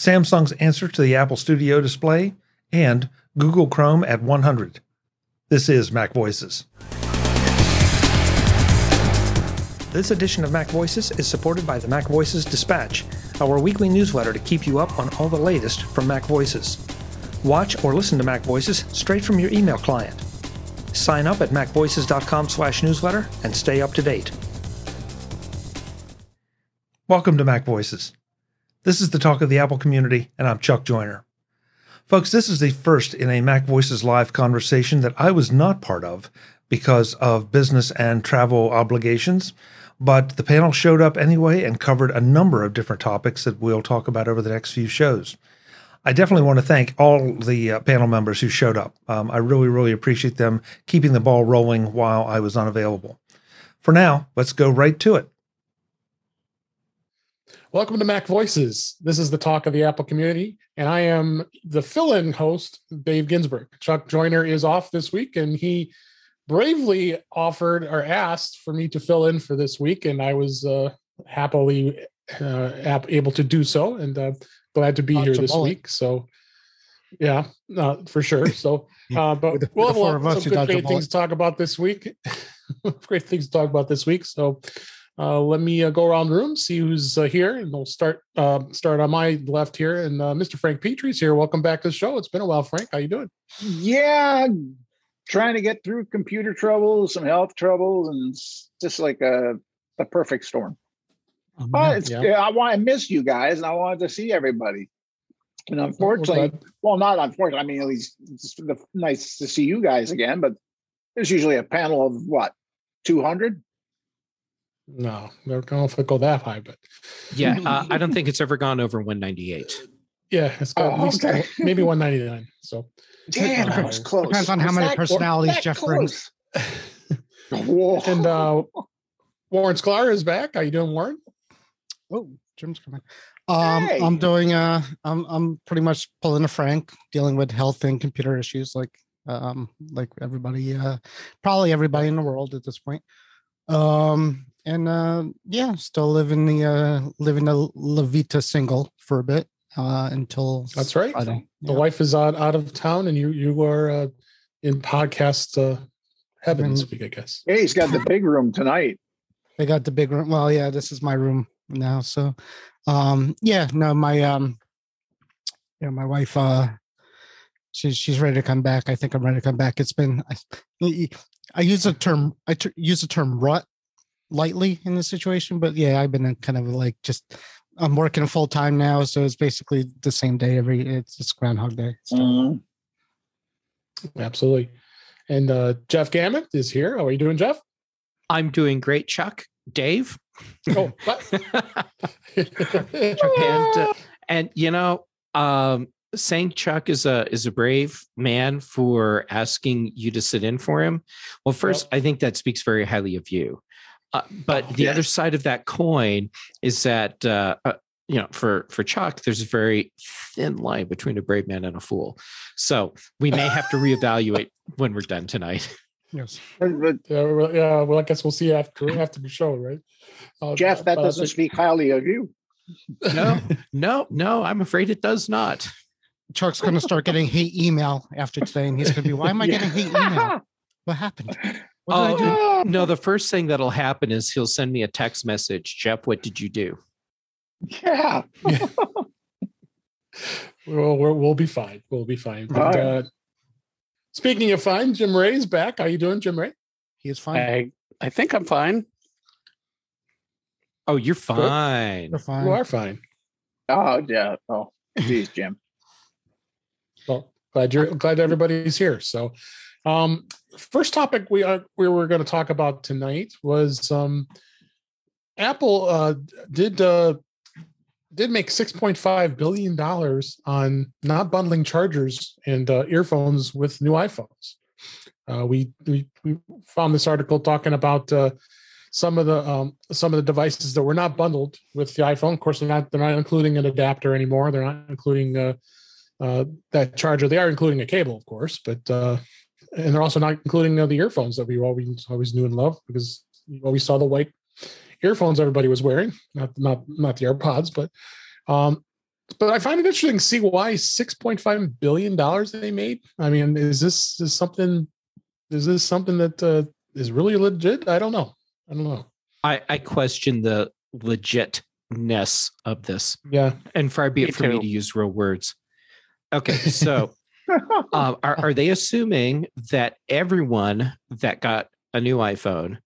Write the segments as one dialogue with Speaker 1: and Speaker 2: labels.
Speaker 1: Samsung's answer to the Apple Studio display, and Google Chrome at 100. This is Mac Voices. This edition of Mac Voices is supported by the Mac Voices Dispatch, our weekly newsletter to keep you up on all the latest from Mac Voices. Watch or listen to Mac Voices straight from your email client. Sign up at macvoices.com/newsletter and stay up to date. Welcome to Mac Voices. This is the talk of the Apple community, and I'm Chuck Joiner. Folks, this is the first in a Mac Voices live conversation that I was not part of because of business and travel obligations. But the panel showed up anyway and covered a number of different topics that we'll talk about over the next few shows. I definitely want to thank all the uh, panel members who showed up. Um, I really, really appreciate them keeping the ball rolling while I was unavailable. For now, let's go right to it.
Speaker 2: Welcome to Mac Voices. This is the talk of the Apple community, and I am the fill in host, Dave Ginsburg. Chuck Joiner is off this week, and he bravely offered or asked for me to fill in for this week, and I was uh, happily uh, able to do so, and uh, glad to be here this week. So, yeah, uh, for sure. So, uh, but we'll have a lot of good, great things to talk about this week. great things to talk about this week. So, let me uh, go around the room, see who's uh, here, and we'll start uh, start on my left here. And uh, Mr. Frank Petrie's here. Welcome back to the show. It's been a while, Frank. How you doing?
Speaker 3: Yeah, trying to get through computer troubles, some health troubles, and just like a, a perfect storm. Oh, but yeah. I want to miss you guys, and I wanted to see everybody. And unfortunately, well, not unfortunately. I mean, at least it's nice to see you guys again. But there's usually a panel of what, two hundred?
Speaker 2: No, I don't know if it go that high, but
Speaker 4: yeah, uh, I don't think it's ever gone over 198.
Speaker 2: Yeah, it's got oh, at least okay. maybe 199. So
Speaker 3: Damn, that was close.
Speaker 5: Depends on how many personalities Jeff close.
Speaker 2: brings. and uh, Warren Sklar is back. How you doing, Warren?
Speaker 5: Oh, Jim's coming. Um, hey. I'm doing. Uh, I'm I'm pretty much pulling a Frank, dealing with health and computer issues, like um, like everybody, uh, probably everybody in the world at this point. Um, and uh, yeah, still living the uh, living the La Vita single for a bit uh, until
Speaker 2: that's right. Friday. The yeah. wife is out out of town, and you you are uh, in podcast uh, heaven this week, I guess.
Speaker 3: Hey, he's got the big room tonight.
Speaker 5: They got the big room. Well, yeah, this is my room now. So, um, yeah, no, my um, yeah, my wife, uh, she's she's ready to come back. I think I'm ready to come back. It's been I, I use the term I t- use the term rut lightly in this situation, but yeah, I've been kind of like just I'm working full time now, so it's basically the same day every. It's just Groundhog Day. Mm-hmm.
Speaker 2: Absolutely. And uh, Jeff Gamet is here. How are you doing, Jeff?
Speaker 4: I'm doing great, Chuck. Dave.
Speaker 2: Oh,
Speaker 4: and, uh, and you know, um, saying Chuck is a is a brave man for asking you to sit in for him. Well, first, yep. I think that speaks very highly of you. Uh, but oh, the yes. other side of that coin is that uh, uh, you know for for Chuck, there's a very thin line between a brave man and a fool. So we may have to reevaluate when we're done tonight.
Speaker 2: Yes. yeah, well, yeah, well, I guess we'll see after after the show, right?
Speaker 3: Uh, Jeff, that doesn't speak highly of you.
Speaker 4: No, no, no. I'm afraid it does not.
Speaker 5: Chuck's going to start getting hate email after today, and he's going to be, "Why am I yeah. getting hate email? What happened?"
Speaker 4: Oh no! The first thing that'll happen is he'll send me a text message. Jeff, what did you do?
Speaker 3: Yeah. yeah.
Speaker 2: well, we will be fine. We'll be fine. But, uh, speaking of fine, Jim Rea's back. How are you doing, Jim Rea?
Speaker 5: He is fine.
Speaker 6: I, I think I'm fine.
Speaker 4: Oh, you're fine.
Speaker 2: You're fine. You are fine.
Speaker 3: Oh yeah. Oh, geez, Jim.
Speaker 2: well, glad you're glad everybody's here. So, um, first topic we are we were going to talk about tonight was um, Apple uh, did uh, did make six point five billion dollars on not bundling chargers and uh, earphones with new iPhones. Uh, we, we we found this article talking about uh, some of the um, some of the devices that were not bundled with the iPhone. Of course, they're not they're not including an adapter anymore. They're not including uh, uh, that charger. They are including a cable, of course, but uh, and they're also not including uh, the earphones that we always always knew and loved because you always saw the white earphones everybody was wearing, not not not the AirPods, but um, but I find it interesting to see why six point five billion dollars they made. I mean, is this is something? Is this something that uh, is really legit? I don't know. I don't know.
Speaker 4: I I question the legitness of this.
Speaker 2: Yeah,
Speaker 4: and far be it for me to use real words. Okay, so uh, are are they assuming that everyone that got a new iPhone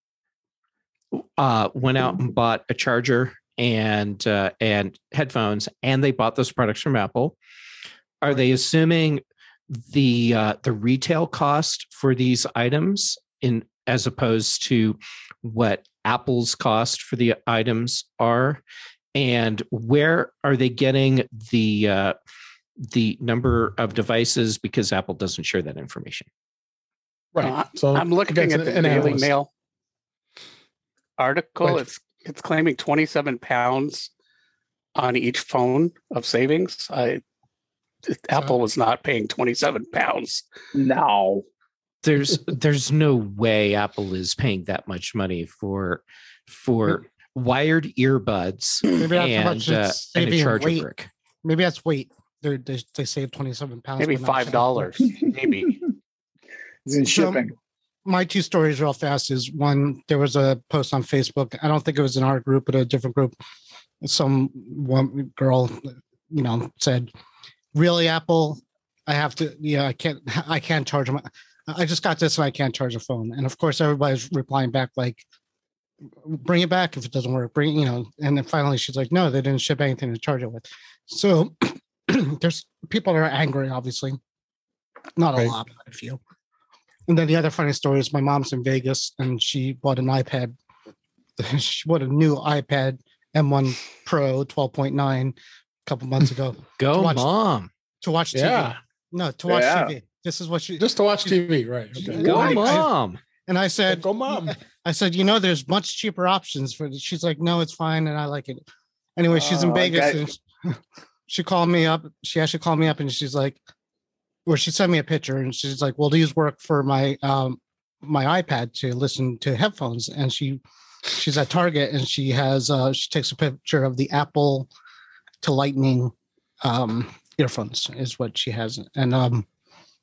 Speaker 4: uh, went out and bought a charger and uh, and headphones, and they bought those products from Apple. Are they assuming the uh, the retail cost for these items in as opposed to what Apple's cost for the items are, and where are they getting the uh, the number of devices because Apple doesn't share that information?
Speaker 6: Right. So I'm looking at the Daily analyst. Mail article. It's it's claiming 27 pounds on each phone of savings. I Apple was not paying 27 pounds.
Speaker 3: No.
Speaker 4: There's there's no way Apple is paying that much money for for wired earbuds Maybe and, uh, and a charger
Speaker 5: weight.
Speaker 4: brick.
Speaker 5: Maybe that's weight. They're, they they save 27 pounds.
Speaker 6: Maybe five dollars. Maybe.
Speaker 3: It's in shipping. So,
Speaker 5: my two stories real fast is one there was a post on facebook i don't think it was in our group but a different group some one girl you know said really apple i have to yeah i can't i can't charge my i just got this and i can't charge a phone and of course everybody's replying back like bring it back if it doesn't work bring you know and then finally she's like no they didn't ship anything to charge it with so there's people are angry obviously not a lot but a few and then the other funny story is my mom's in Vegas and she bought an iPad. She bought a new iPad M1 Pro 12.9 a couple months ago.
Speaker 4: Go,
Speaker 5: to watch,
Speaker 4: mom.
Speaker 5: To watch TV. Yeah. No, to watch yeah. TV. This is what she
Speaker 2: just to watch TV, right?
Speaker 4: Okay. Go, I, mom.
Speaker 5: I, and I said,
Speaker 2: Go, mom.
Speaker 5: I said, you know, there's much cheaper options for. This. She's like, no, it's fine, and I like it. Anyway, she's in oh, Vegas, okay. She, called me up. She actually called me up, and she's like, where she sent me a picture and she's like, "Well, these work for my um my iPad to listen to headphones." And she she's at Target and she has uh she takes a picture of the Apple to Lightning um earphones is what she has, and um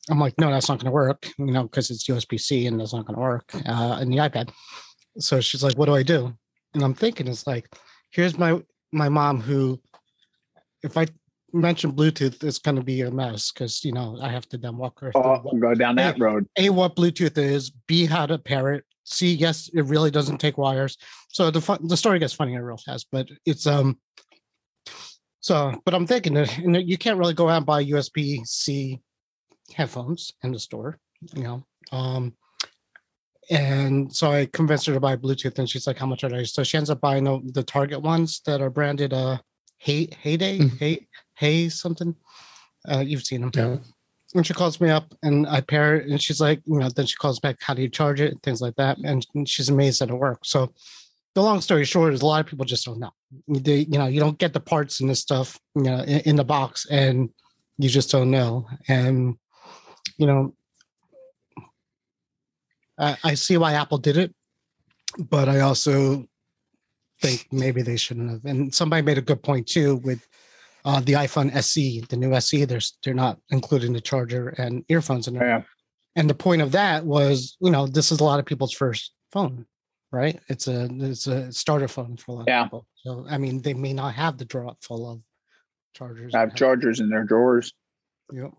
Speaker 5: I'm like, no, that's not going to work, you know, because it's USB C and that's not going to work uh, in the iPad. So she's like, what do I do? And I'm thinking, it's like, here's my my mom who, if I mention Bluetooth, it's going to be a mess because you know I have to then walk her.
Speaker 3: Oh, what, go down that
Speaker 5: a,
Speaker 3: road.
Speaker 5: A, what Bluetooth is. B, how to pair it. C, yes, it really doesn't take wires. So the fun, the story gets funnier real fast, but it's um. So, but I'm thinking that you, know, you can't really go out and buy USB C headphones in the store, you know. Um, and so I convinced her to buy Bluetooth, and she's like, "How much are they?" So she ends up buying the, the Target ones that are branded uh Hey Heyday, mm-hmm. Hey Hey something. Uh, you've seen them.
Speaker 2: Yeah.
Speaker 5: And she calls me up and I pair it and she's like, you know, then she calls back, how do you charge it? Things like that. And she's amazed that it works. So the long story short is a lot of people just don't know. They, you know, you don't get the parts and this stuff, you know, in, in the box and you just don't know. And, you know, I, I see why Apple did it, but I also think maybe they shouldn't have. And somebody made a good point too with uh, the iPhone SE, the new SE. There's they're not including the charger and earphones in there. Yeah. And the point of that was, you know, this is a lot of people's first phone, right? It's a it's a starter phone for a lot yeah. of people. So I mean, they may not have the drawer full of chargers.
Speaker 3: I Have chargers in their drawers.
Speaker 5: Yep.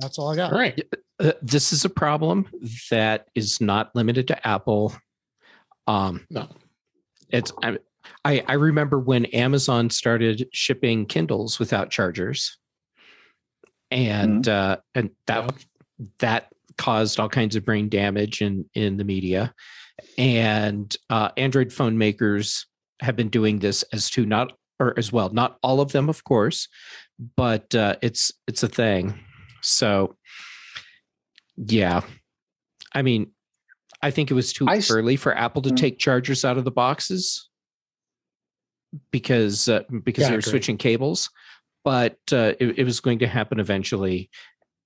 Speaker 5: That's all I got.
Speaker 4: All right. Uh, this is a problem that is not limited to Apple. Um, no, it's I, I, remember when Amazon started shipping Kindles without chargers, and mm-hmm. uh, and that yeah. that caused all kinds of brain damage in in the media, and uh, Android phone makers have been doing this as to not or as well, not all of them, of course, but uh, it's it's a thing. So, yeah, I mean, I think it was too I, early for Apple to mm-hmm. take chargers out of the boxes because uh, because yeah, they were switching cables, but uh, it, it, was going to happen eventually.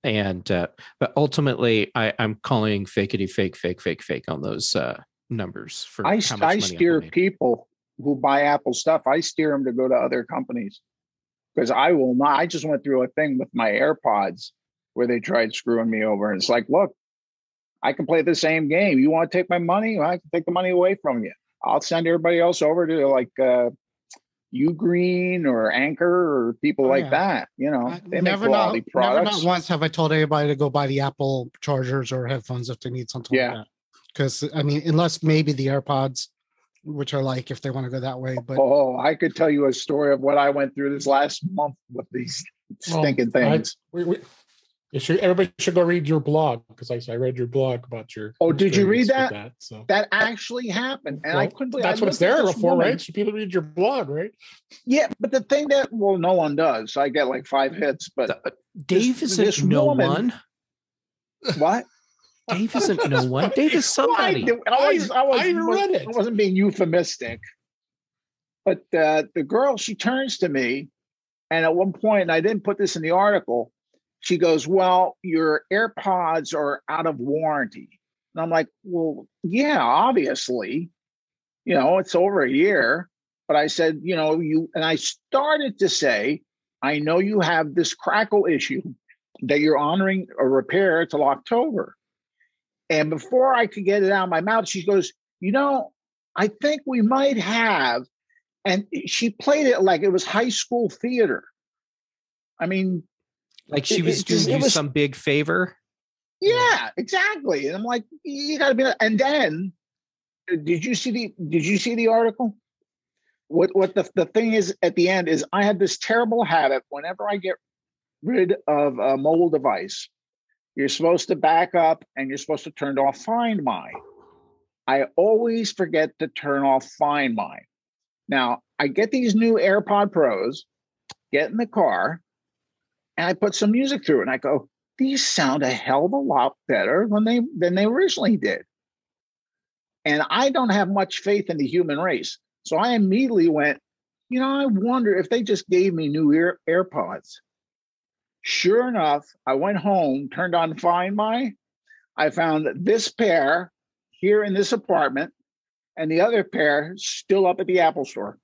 Speaker 4: And uh, but ultimately, I, I'm calling fakeity fake, fake, fake, fake on those uh, numbers for.
Speaker 3: I, I steer people who buy Apple stuff, I steer them to go to other companies because I will not. I just went through a thing with my AirPods where they tried screwing me over, and it's like, look, I can play the same game. You want to take my money? I can take the money away from you. I'll send everybody else over to like uh, Green or Anker or people oh, like yeah. that. You know, they never make quality not, products. Never
Speaker 5: not once have I told anybody to go buy the Apple chargers or headphones if they need something yeah. like that. Because I mean, unless maybe the AirPods, which are like if they want to go that way. But
Speaker 3: oh, I could tell you a story of what I went through this last month with these stinking well, things.
Speaker 2: I, we, we, should, everybody should go read your blog because I, I read your blog about your.
Speaker 3: Oh, did you read that? That, so. that actually happened, and well, I couldn't. Believe,
Speaker 2: that's what it's there for, woman. right? So people read your blog, right?
Speaker 3: Yeah, but the thing that well, no one does. I get like five hits, but
Speaker 4: the, Dave this, isn't no woman, one.
Speaker 3: What?
Speaker 4: Dave isn't no one. Dave is somebody.
Speaker 3: Well, I, I, was, I, was, I, read it. I wasn't being euphemistic, but uh, the girl she turns to me, and at one point, and I didn't put this in the article she goes, Well, your AirPods are out of warranty. And I'm like, Well, yeah, obviously. You know, it's over a year. But I said, You know, you, and I started to say, I know you have this crackle issue that you're honoring a repair till October. And before I could get it out of my mouth, she goes, You know, I think we might have. And she played it like it was high school theater. I mean,
Speaker 4: like she was it, doing you was, some big favor.
Speaker 3: Yeah, exactly. And I'm like, you gotta be and then uh, did you see the did you see the article? What what the, the thing is at the end is I had this terrible habit whenever I get rid of a mobile device, you're supposed to back up and you're supposed to turn off Find My. I always forget to turn off Find My. Now I get these new AirPod Pros, get in the car, and I put some music through it and I go, these sound a hell of a lot better than they than they originally did. And I don't have much faith in the human race. So I immediately went, you know, I wonder if they just gave me new Air, AirPods. Sure enough, I went home, turned on Find My. I found this pair here in this apartment and the other pair still up at the Apple store.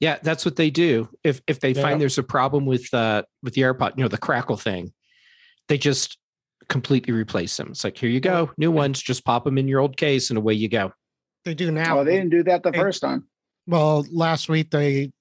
Speaker 4: Yeah, that's what they do. If if they yeah. find there's a problem with uh with the AirPod, you know, the crackle thing, they just completely replace them. It's like here you go, new ones. Just pop them in your old case, and away you go.
Speaker 5: They do now.
Speaker 3: Oh, they didn't do that the they, first time.
Speaker 5: Well, last week they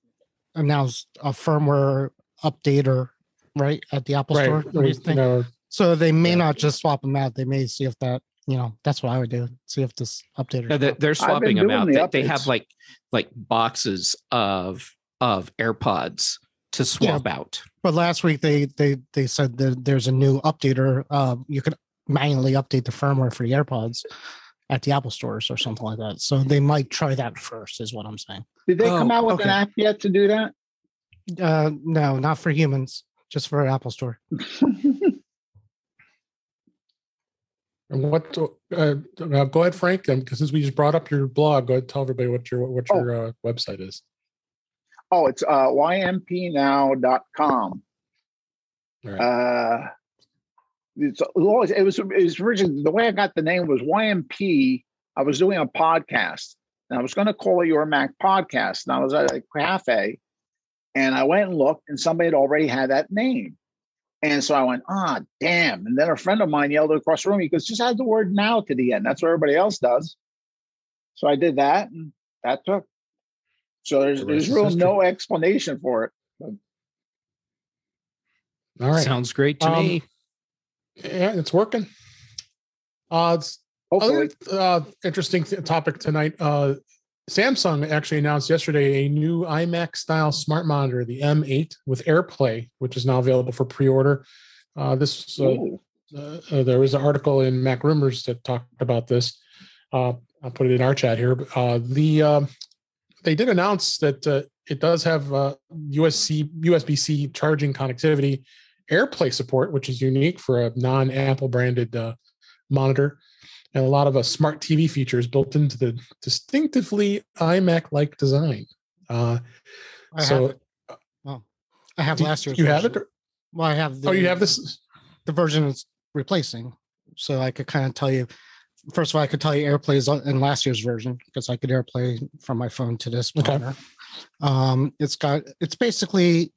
Speaker 5: announced a firmware updater, right at the Apple right. Store. so they may yeah. not just swap them out. They may see if that you know that's what I would do. See if this updater.
Speaker 4: No, they're, they're swapping them out. The they, they, have like like boxes of of AirPods to swap yeah. out.
Speaker 5: But last week they they they said that there's a new updater. Uh, you can manually update the firmware for the AirPods at the Apple stores or something like that. So they might try that first, is what I'm saying.
Speaker 3: Did they oh, come out with okay. an app yet to do that?
Speaker 5: Uh, no, not for humans, just for Apple Store.
Speaker 2: And what? Uh, go ahead, Frank. Because um, since we just brought up your blog, go ahead tell everybody what your what your oh. uh, website is.
Speaker 3: Oh, it's uh, ympnow.com. Right. Uh, it's always, it was it was originally the way I got the name was YMP. I was doing a podcast, and I was going to call it Your Mac Podcast, and I was at a cafe, and I went and looked, and somebody had already had that name. And so I went, ah, damn. And then a friend of mine yelled across the room, he goes, just add the word now to the end. That's what everybody else does. So I did that and that took. So there's, the there's real no explanation for it. But.
Speaker 4: All right. Sounds great to um, me.
Speaker 2: Yeah, it's working. Uh, it's other uh, interesting th- topic tonight. Uh, Samsung actually announced yesterday a new iMac style smart monitor, the M8 with AirPlay, which is now available for pre-order. Uh, this uh, uh, uh, there was an article in Mac Rumors that talked about this. Uh, I'll put it in our chat here. Uh, the um, they did announce that it does have USB USB-C charging connectivity, AirPlay support, which is unique for a non-Apple branded monitor and a lot of uh, smart TV features built into the distinctively iMac-like design. Uh,
Speaker 5: I so, have uh, well, I have last year's.
Speaker 2: You version. have it.
Speaker 5: Well, I have.
Speaker 2: The, oh, you have this.
Speaker 5: The version is replacing, so I could kind of tell you first of all, I could tell you AirPlay is in last year's version because I could AirPlay from my phone to this
Speaker 2: Okay.
Speaker 5: monitor. Um, it's got it's basically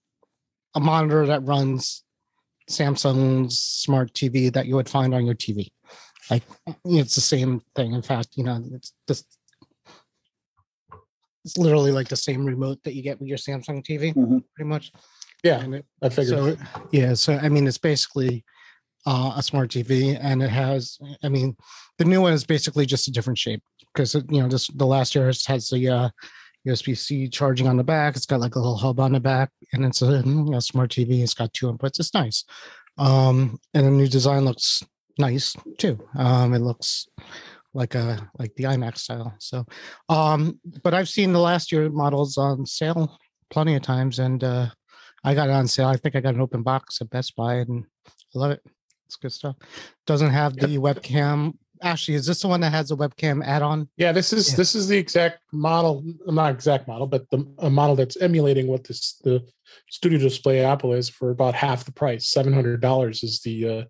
Speaker 5: a monitor that runs Samsung's smart TV that you would find on your TV. Like it's the same thing. In fact, you know, it's just it's literally like the same remote that you get with your Samsung TV,
Speaker 3: Mhm.
Speaker 5: pretty much.
Speaker 2: Yeah,
Speaker 5: And it,
Speaker 2: I figured.
Speaker 5: so yeah, so I mean, it's basically uh, a smart TV, and it has. I mean, the new one is basically just a different shape because you know this the last year has the uh, USB C charging on the back. It's got like a little hub on the back, and it's a you know, smart TV. It's got two inputs. It's nice, um, and the new design looks nice too. Um, it looks like a like the iMac style. So, um, but I've seen the last year models on sale plenty of times, and uh, I got it on sale. I think I got an open box at Best Buy, and I love it. It's good stuff. Doesn't have the webcam. Actually, is this the one that has a webcam add-on?
Speaker 2: Yeah, this is
Speaker 5: Yeah.
Speaker 2: this is the exact model, not exact model, but the a model that's emulating what this the Studio Display Apple is for about half the price. Seven hundred dollars is the uh,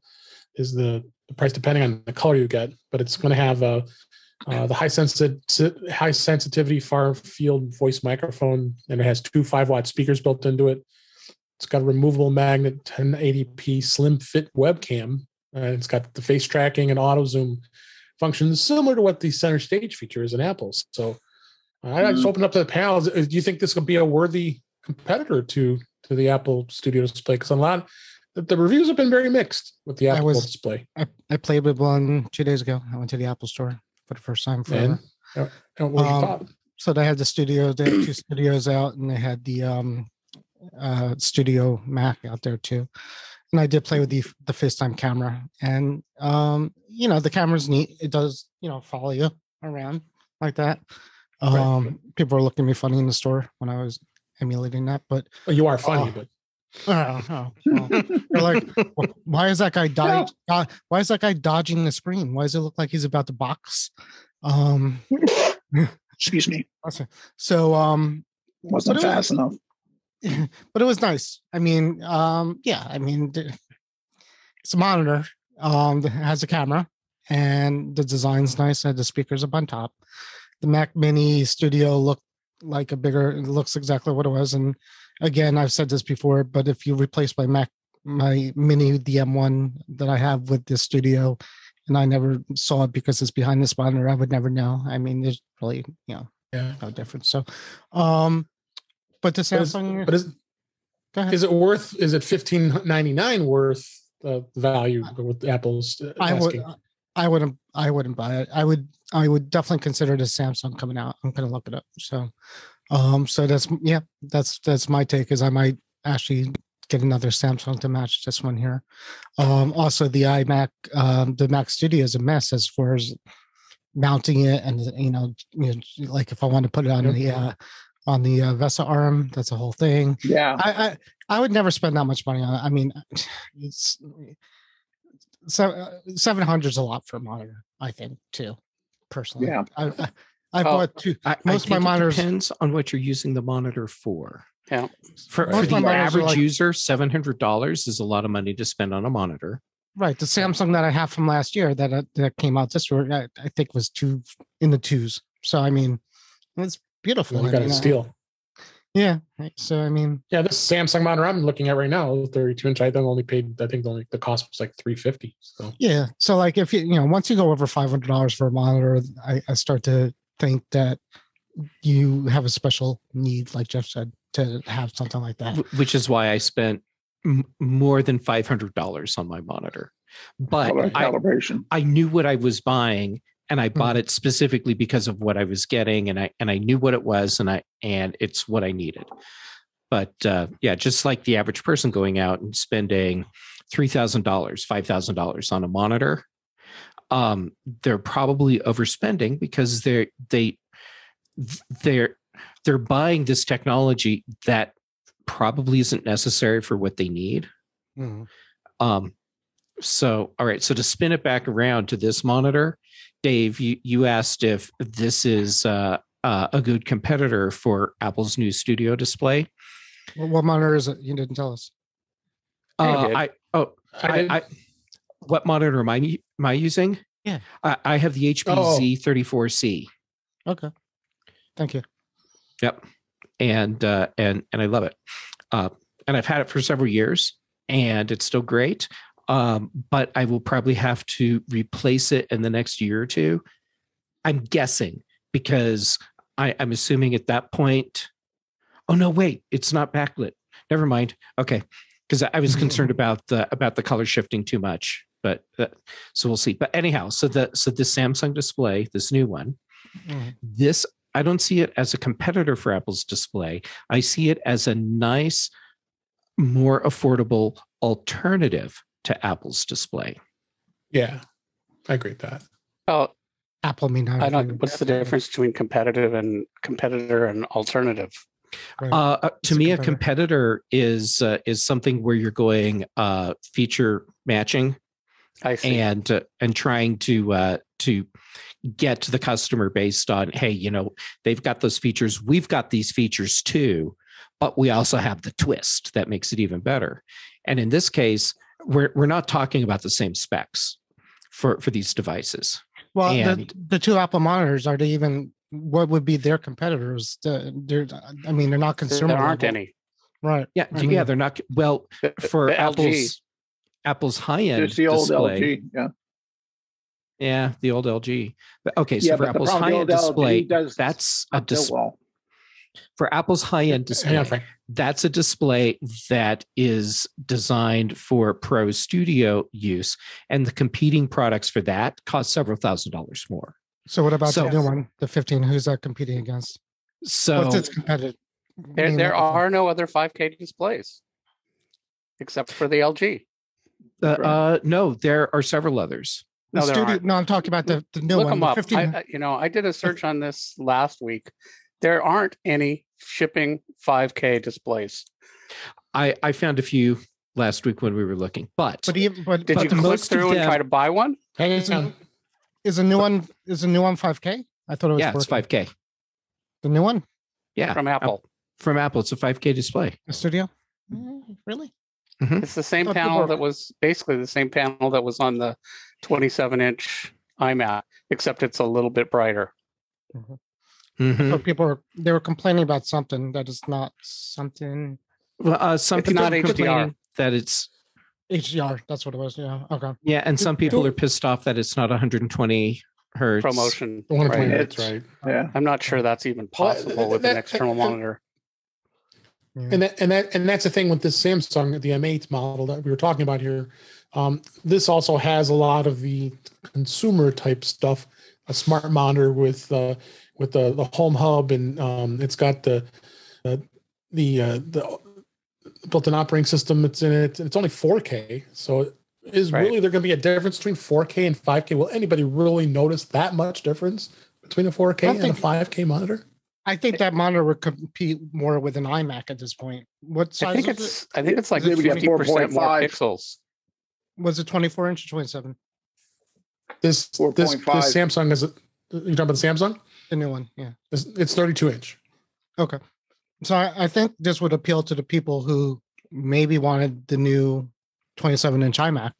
Speaker 2: is the, the price depending on the color you get, but it's going to have a uh, the high sensitive high sensitivity far field voice microphone, and it has two five watt speakers built into it. It's got a removable magnet 1080p slim fit webcam. And it's got the face tracking and auto zoom functions similar to what the center stage feature is in Apple's. So I just
Speaker 3: Mhm.
Speaker 2: opened up to the panel. Do you think this could be a worthy competitor to to the Apple Studio Display? Because a lot the, the reviews have been very mixed with the
Speaker 5: I
Speaker 2: Apple
Speaker 5: was-
Speaker 2: Display.
Speaker 5: I, I played with one two days ago. I went to the Apple store for the first time forever.
Speaker 2: And, and
Speaker 5: Um,
Speaker 2: thought?
Speaker 5: so they had the studio they had two studios out and they had the um uh studio mac out there too and i did play with the the facetime camera and um you know the camera's neat it does you know follow you around like that
Speaker 2: Right.
Speaker 5: um people were looking at me funny in the store when i was emulating that but
Speaker 2: Well, you are funny,
Speaker 5: oh.
Speaker 2: but
Speaker 5: oh, well, they're like why is that guy dodging why is that guy dodging the screen why does it look like he's about to box um
Speaker 3: Excuse me.
Speaker 5: so um
Speaker 3: Wasn't
Speaker 5: What do we-
Speaker 3: fast enough.
Speaker 5: but it was nice. I mean, um, yeah, I mean, it's a monitor um, that has a camera, and the design's nice. And the speakers up on top. The Mac Mini Studio looked like a bigger. It looks exactly what it was. And again, I've said this before, but if you replace my Mac, my Mini the M1 that I have with this Studio, and I never saw it because it's behind this monitor, I would never know. I mean, there's really, you know,
Speaker 2: yeah.
Speaker 5: no difference. So, um, but the
Speaker 2: But is,
Speaker 5: Samsung,
Speaker 2: but is
Speaker 5: go ahead.
Speaker 2: is it worth? Is it fifteen ninety nine worth the value with Apple's uh,
Speaker 5: I would, I wouldn't I wouldn't buy it. I would I would definitely consider the Samsung coming out. I'm gonna look it up. So um so that's yeah, that's that's my take is I might actually get another Samsung to match this one here. Um also the iMac um the Mac Studio is a mess as far as mounting it and you know, you know like if I want to put it on the uh on the uh, Vesa arm, that's a whole thing.
Speaker 3: Yeah.
Speaker 5: I, I I would never spend that much money on it. I mean, it's so seven hundred is a lot for a monitor. I think too, personally.
Speaker 3: Yeah.
Speaker 5: I I, I
Speaker 6: Oh,
Speaker 5: bought two.
Speaker 4: I,
Speaker 5: Most
Speaker 4: I
Speaker 5: of my
Speaker 4: think
Speaker 5: monitors-
Speaker 4: depends on what you're using the monitor for.
Speaker 6: Yeah.
Speaker 4: For,
Speaker 2: Most
Speaker 4: for the
Speaker 2: my
Speaker 5: monitors are
Speaker 4: average
Speaker 5: like-
Speaker 4: user, seven hundred dollars is a lot of money to spend on a monitor.
Speaker 5: Right, the Samsung that I have from last year that uh, that came out this year, I, I think was two in the twos. So I mean, it's beautiful.
Speaker 2: you got
Speaker 5: mean,
Speaker 2: a
Speaker 5: uh,
Speaker 2: steal.
Speaker 5: Yeah. right, So I mean,
Speaker 2: Yeah, this Samsung monitor I'm looking at right now, 32 inch. I think only paid. I think the only the cost was like 350. So
Speaker 5: Yeah. So like if you you know once you go over five hundred dollars for a monitor, I, I start to think that you have a special need, like Jeff said, to have something like that.
Speaker 4: which is why I spent m- more than five hundred dollars on my monitor. But
Speaker 3: Color
Speaker 4: I,
Speaker 3: calibration.
Speaker 4: I knew what I was buying, and. I bought it specifically because of what I was getting, and I and I knew what it was, and I and it's what I needed. But uh, yeah, just like the average person going out and spending three thousand dollars, five thousand dollars on a monitor, um, they're probably overspending because they're they they're they're buying this technology that probably isn't necessary for what they need.
Speaker 5: Mhm.
Speaker 4: Um, so, all right. So to spin it back around to this monitor, Dave, you, you asked if this is uh, uh, a good competitor for Apple's new Studio display.
Speaker 5: What, what monitor is it? You didn't tell us.
Speaker 6: I
Speaker 4: Uh,
Speaker 6: did.
Speaker 4: I oh
Speaker 2: I,
Speaker 4: I, I what monitor am I am I using?
Speaker 5: Yeah.
Speaker 4: I, I have the HP
Speaker 2: Oh.
Speaker 4: Z34C.
Speaker 5: Okay. Thank you.
Speaker 4: Yep. And uh, and and I love it. Uh, and I've had it for several years, and it's still great. Um, but I will probably have to replace it in the next year or two. I'm guessing because I, I'm assuming at that point. Oh no, wait, it's not backlit. Never mind. Okay, because I was concerned about the about the color shifting too much. But uh, so we'll see. But anyhow, so the so the Samsung display, this new one,
Speaker 5: Mhm.
Speaker 4: this I don't see it as a competitor for Apple's display. I see it as a nice, more affordable alternative to Apple's display.
Speaker 2: Yeah, I agree with that.
Speaker 6: Oh,
Speaker 5: Apple may not.
Speaker 6: I don't.
Speaker 5: with
Speaker 6: What's the difference between competitive and competitor and alternative?
Speaker 5: Right.
Speaker 4: Uh, uh,
Speaker 5: It's
Speaker 4: to
Speaker 5: a
Speaker 4: me, a
Speaker 5: competitor.
Speaker 4: competitor is uh, is something where you're going uh, feature matching
Speaker 6: I see.
Speaker 4: And uh, and trying to uh, to get to the customer based on hey, you know, they've got those features, we've got these features too, but we also have the twist that makes it even better. And in this case, we're we're not talking about the same specs for for these devices.
Speaker 5: Well, the,
Speaker 4: and-
Speaker 5: the two Apple monitors are they even? What would be their competitors? The- They're, I mean, they're not consumer.
Speaker 6: there aren't
Speaker 5: level.
Speaker 6: any.
Speaker 5: Right.
Speaker 4: Yeah,
Speaker 5: I
Speaker 4: yeah,
Speaker 5: mean-
Speaker 4: they're not well for
Speaker 6: the LG.
Speaker 4: Apple's Apple's high end
Speaker 3: Just the old
Speaker 4: display.
Speaker 3: LG. Yeah.
Speaker 4: Yeah, the old LG. But okay, so
Speaker 3: yeah,
Speaker 4: for Apple's high
Speaker 3: with
Speaker 4: end
Speaker 3: the old LG
Speaker 4: display,
Speaker 3: does
Speaker 4: that's a
Speaker 3: not build
Speaker 4: dis-
Speaker 3: well.
Speaker 4: for Apple's high end display.
Speaker 2: on,
Speaker 4: that's a display that is designed for pro studio use and the competing products for that cost several thousand dollars more
Speaker 5: So what about
Speaker 4: So-
Speaker 5: the new one, the 15? Who's that competing against?
Speaker 4: so
Speaker 5: What's its competitive?
Speaker 6: There, there are no other 5K displays except for the LG.
Speaker 4: Uh, uh, no there are several others
Speaker 5: The
Speaker 6: No, there
Speaker 5: studio,
Speaker 6: aren't.
Speaker 5: no, I'm talking about the, the new
Speaker 6: Look
Speaker 5: one.
Speaker 6: them up.
Speaker 5: 15.
Speaker 6: I, I- you know, I did a search on this last week. There aren't any shipping 5K displays.
Speaker 4: i i found a few last week when we were looking but
Speaker 5: but even, but,
Speaker 6: Did
Speaker 5: but
Speaker 6: you
Speaker 5: the
Speaker 6: click
Speaker 5: most
Speaker 6: through and
Speaker 4: them-
Speaker 6: try to buy one?
Speaker 2: Hang
Speaker 5: Is
Speaker 2: on.
Speaker 5: it- is a new one is a new one 5K? I thought it was
Speaker 4: yeah it's
Speaker 5: 4K.
Speaker 4: 5k
Speaker 5: The new one,
Speaker 4: yeah
Speaker 6: From Apple.
Speaker 4: from apple it's a 5k display
Speaker 5: the studio. Mm, Really?
Speaker 6: It's the same
Speaker 5: Thought
Speaker 6: panel
Speaker 5: were-
Speaker 6: that was basically the same panel that was on the 27 inch iMac, except it's a little bit brighter.
Speaker 4: Mhm.
Speaker 5: So people are they were complaining about something that is not something
Speaker 4: well, uh, some
Speaker 6: It's
Speaker 4: people
Speaker 6: not
Speaker 4: are
Speaker 6: HDR.
Speaker 4: complaining that it's
Speaker 5: HDR. That's what it was. Yeah. Okay.
Speaker 4: yeah and some people are pissed off that it's not 120 hertz
Speaker 6: Promotion.
Speaker 2: The one
Speaker 6: right?
Speaker 2: point
Speaker 3: It's-
Speaker 2: that's right.
Speaker 3: Yeah.
Speaker 6: I'm not sure that's even
Speaker 2: Well,
Speaker 6: possible with an external
Speaker 2: that-
Speaker 6: monitor.
Speaker 5: Yeah.
Speaker 2: And that, and that and that's the thing with this Samsung, the M8 model that we were talking about here. Um, this also has a lot of the consumer type stuff, a smart monitor with uh, with the, the home hub, and um, it's got the uh, the uh, the built-in operating system. It's in it. and It's only 4K, so is
Speaker 6: Right.
Speaker 2: really there going to be a difference between 4K and 5K? Will anybody really notice that much difference between a 4K and a 5K monitor?
Speaker 5: I think that monitor would compete more with an iMac at this point. What
Speaker 6: I
Speaker 5: size
Speaker 6: think it's
Speaker 5: it?
Speaker 6: I think it's like fifty percent more pixels.
Speaker 5: Was it 24 inch or 27?
Speaker 2: This this, this Samsung is. You talking about the Samsung?
Speaker 5: The new one. Yeah.
Speaker 2: It's, it's 32 inch.
Speaker 5: Okay. So I, I think this would appeal to the people who maybe wanted the new 27 inch iMac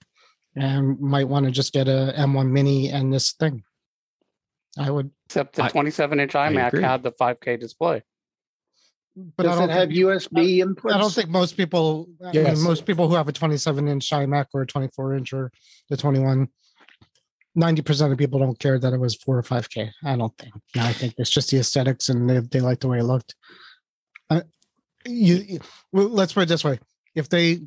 Speaker 5: and might want to just get a M1 mini and this thing. I would,
Speaker 6: Except the
Speaker 4: I-
Speaker 6: 27 inch iMac had the 5K display.
Speaker 5: but I
Speaker 3: Does
Speaker 5: don't
Speaker 3: it have
Speaker 5: think,
Speaker 3: USB inputs?
Speaker 5: I don't think most people, I mean, most people who have a 27 inch iMac or a 24 inch or the 21, 90% of people don't care that it was four or 5K. I don't think. No, I think it's just the aesthetics and they, they like the way it looked. Uh, you, you- well, let's put it this way. If they,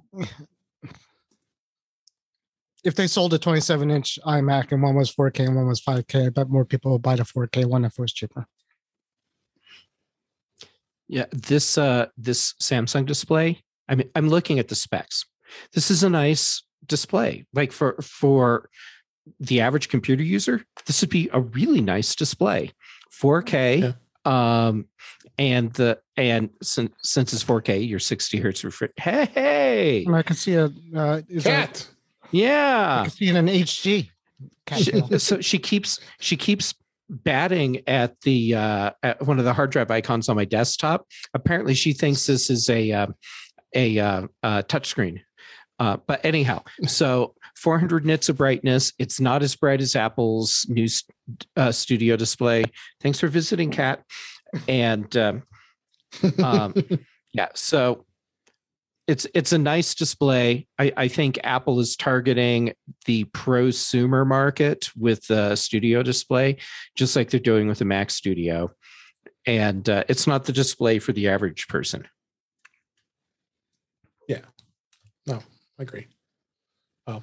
Speaker 5: if they sold a 27 inch iMac and one was 4K and one was 5K, I bet more people would buy the 4K one if it was cheaper.
Speaker 4: Yeah, this uh this Samsung display. I mean, I'm looking at the specs. This is a nice display. Like for for the average computer user, this would be a really nice display. 4K. Um and the and since since it's 4K, your 60 hertz refresh. Hey, hey.
Speaker 5: And I can see a, uh, is that, I
Speaker 4: Yeah.
Speaker 5: can see it in HD. Cat
Speaker 4: She- so she keeps she keeps batting at the uh at one of the hard drive icons on my desktop apparently she thinks this is a um, a uh, uh touchscreen Uh, but anyhow, so 400 nits of brightness. It's not as bright as Apple's new uh, studio display. Thanks for visiting, Kat. And um, um, yeah, so it's it's a nice display. I, I think Apple is targeting the prosumer market with the Studio display, just like they're doing with the Mac Studio, and uh, it's not the display for the average person.
Speaker 2: Yeah, no, I agree. Um,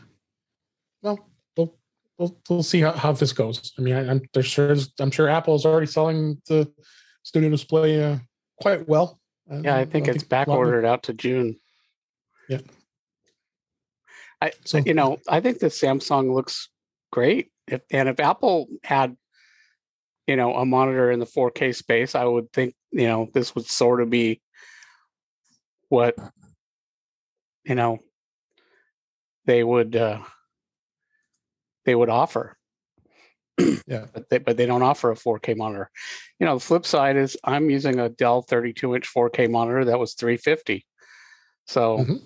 Speaker 2: well, we'll we'll, we'll see how, how this goes. I mean, I, am sure I'm sure Apple is already selling the Studio display uh, quite well.
Speaker 6: Yeah, I think I it's back ordered out to June.
Speaker 2: Yeah.
Speaker 6: I so, you know, I think the Samsung looks great. If and if Apple had, you know, a monitor in the 4K space, I would think, you know, this would sort of be what you know they would uh they would offer
Speaker 2: yeah
Speaker 6: but they, but they don't offer a 4k monitor you know the flip side is i'm using a dell 32 inch 4k monitor that was 350 so mm-hmm.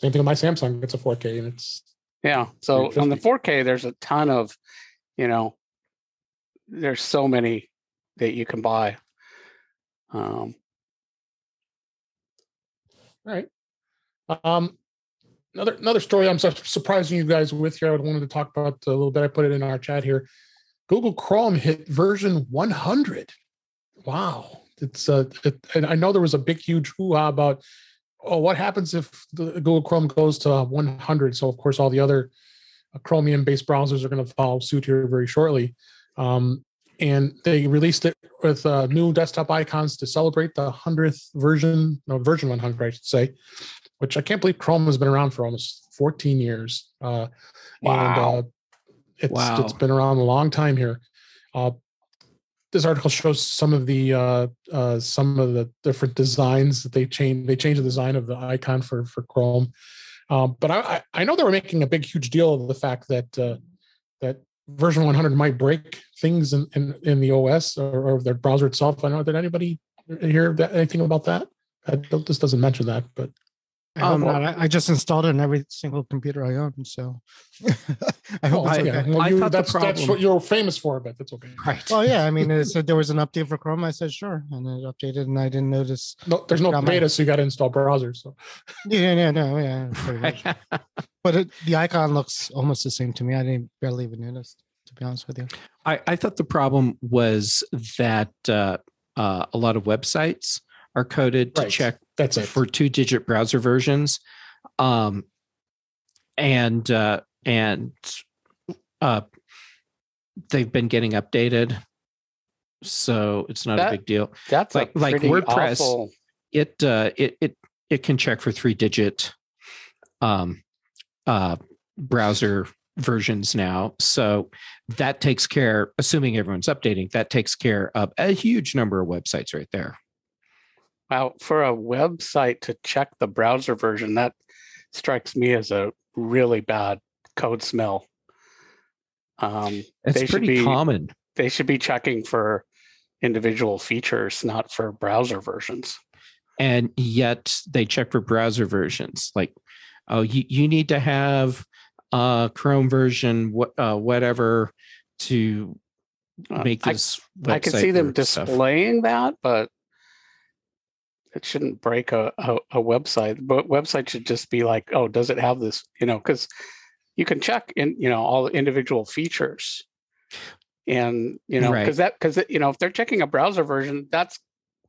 Speaker 2: Same thing with my Samsung. It's a 4K and it's
Speaker 6: yeah. So on the 4K, there's a ton of, you know, there's so many that you can buy. Um,
Speaker 2: all right. Um, another another story I'm surprising you guys with here. I wanted to talk about a little bit. I put it in our chat here. Google Chrome hit version 100. Wow, it's uh, it, and I know there was a big huge hoo ha about oh, what happens if the Google Chrome goes to 100? So of course, all the other uh, Chromium-based browsers are going to follow suit here very shortly. Um, and they released it with uh, new desktop icons to celebrate the 100th version, no, version 100, I should say, which I can't believe Chrome has been around for almost 14 years. Uh, wow. And uh, it's, wow. it's been around a long time here. This article shows some of the uh, uh, some of the different designs that they changed. They changed the design of the icon for for Chrome, um, but I, I know they were making a big huge deal of the fact that uh, that version 100 might break things in in, in the OS or, or their browser itself. I know did anybody hear that, anything about that? I this doesn't mention that, but
Speaker 5: I hope um, not. I, I, just installed it on every single computer I own, so
Speaker 2: I hope. I, okay. well, I you, that's, that's what you're famous for, but that's okay.
Speaker 5: Right. Well, yeah. I mean, it said there was an update for Chrome. I said sure, and it updated, and I didn't notice.
Speaker 2: No, there's no beta, my... so you got to install browsers. So.
Speaker 5: Yeah, yeah, no, yeah. but it, the icon looks almost the same to me. I didn't barely even notice, to be honest with you.
Speaker 4: I, I thought the problem was that uh, uh, a lot of websites are coded to check
Speaker 2: that's it
Speaker 4: for two digit browser versions. Um, and, uh, and, uh, they've been getting updated. So it's not that, a big deal.
Speaker 6: That's
Speaker 4: like, like WordPress. Awful... It, uh, it, it, it can check for three digit, um, uh, browser versions now. So that takes care, assuming everyone's updating, that takes care of a huge number of websites right there.
Speaker 6: Wow, for a website to check the browser version, that strikes me as a really bad code smell.
Speaker 4: Um, it's they pretty
Speaker 6: be,
Speaker 4: common.
Speaker 6: They should be checking for individual features, not for browser versions.
Speaker 4: And yet they check for browser versions. Like, oh, you, you need to have a Chrome version, what uh, whatever, to uh, make this.
Speaker 6: I, I can see them displaying stuff. that, but it shouldn't break a, a, a, website but website should just be like oh does it have this you know because you can check in you know all the individual features and you know because right. that because you know if they're checking a browser version that's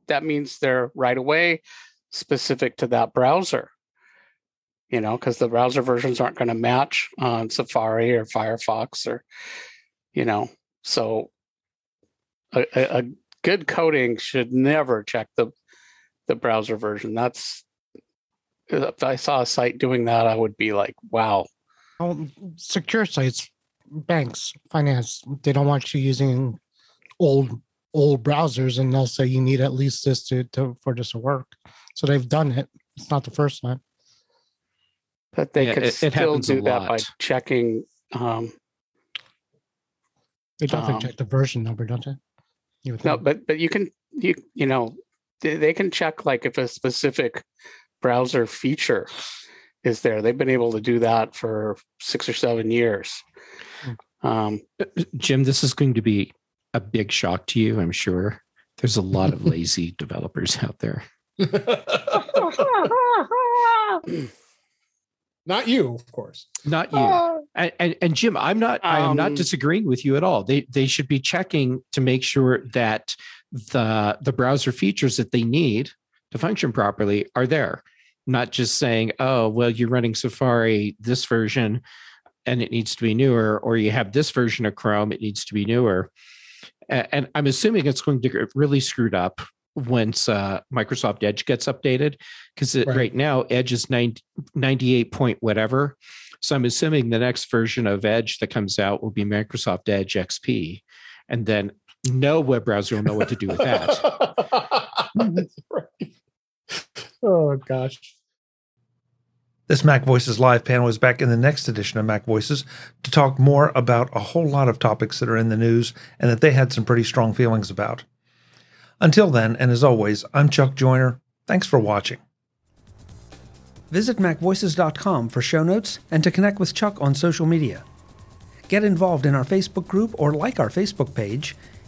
Speaker 6: that means they're right away specific to that browser you know because the browser versions aren't going to match on safari or firefox or you know so a, a, good coding should never check the the browser version. That's if I saw a site doing that, I would be like, wow.
Speaker 5: Well, secure sites, banks, finance, they don't want you using old old browsers and they'll say you need at least this to, to for this to work. So they've done it. It's not the first time.
Speaker 6: But they yeah, could it, still it do that by checking um
Speaker 5: they definitely um, check the version number, don't they?
Speaker 6: No, but but you can you you know they can check like if a specific browser feature is there. They've been able to do that for six or seven years.
Speaker 4: Um, Jim, this is going to be a big shock to you, I'm sure. There's a lot of lazy developers out there.
Speaker 2: not you, of course.
Speaker 4: Not you. Uh, and, and, and Jim, I'm not. Um, I am not um, disagreeing with you at all. They they should be checking to make sure that the the browser features that they need to function properly are there. Not just saying, "Oh, well, you're running Safari this version, and it needs to be newer," or you have this version of Chrome, it needs to be newer. And I'm assuming it's going to get really screwed up once uh, Microsoft Edge gets updated because right. right. now Edge is 90, 98 point whatever. So I'm assuming the next version of Edge that comes out will be Microsoft Edge XP. And then no web browser will know what to do with that.
Speaker 2: right. Oh gosh.
Speaker 1: This Mac Voices live panel is back in the next edition of Mac Voices to talk more about a whole lot of topics that are in the news and that they had some pretty strong feelings about. Until then, and as always, I'm Chuck Joiner. Thanks for watching. Visit MacVoices.com for show notes and to connect with Chuck on social media. Get involved in our Facebook group or like our Facebook page,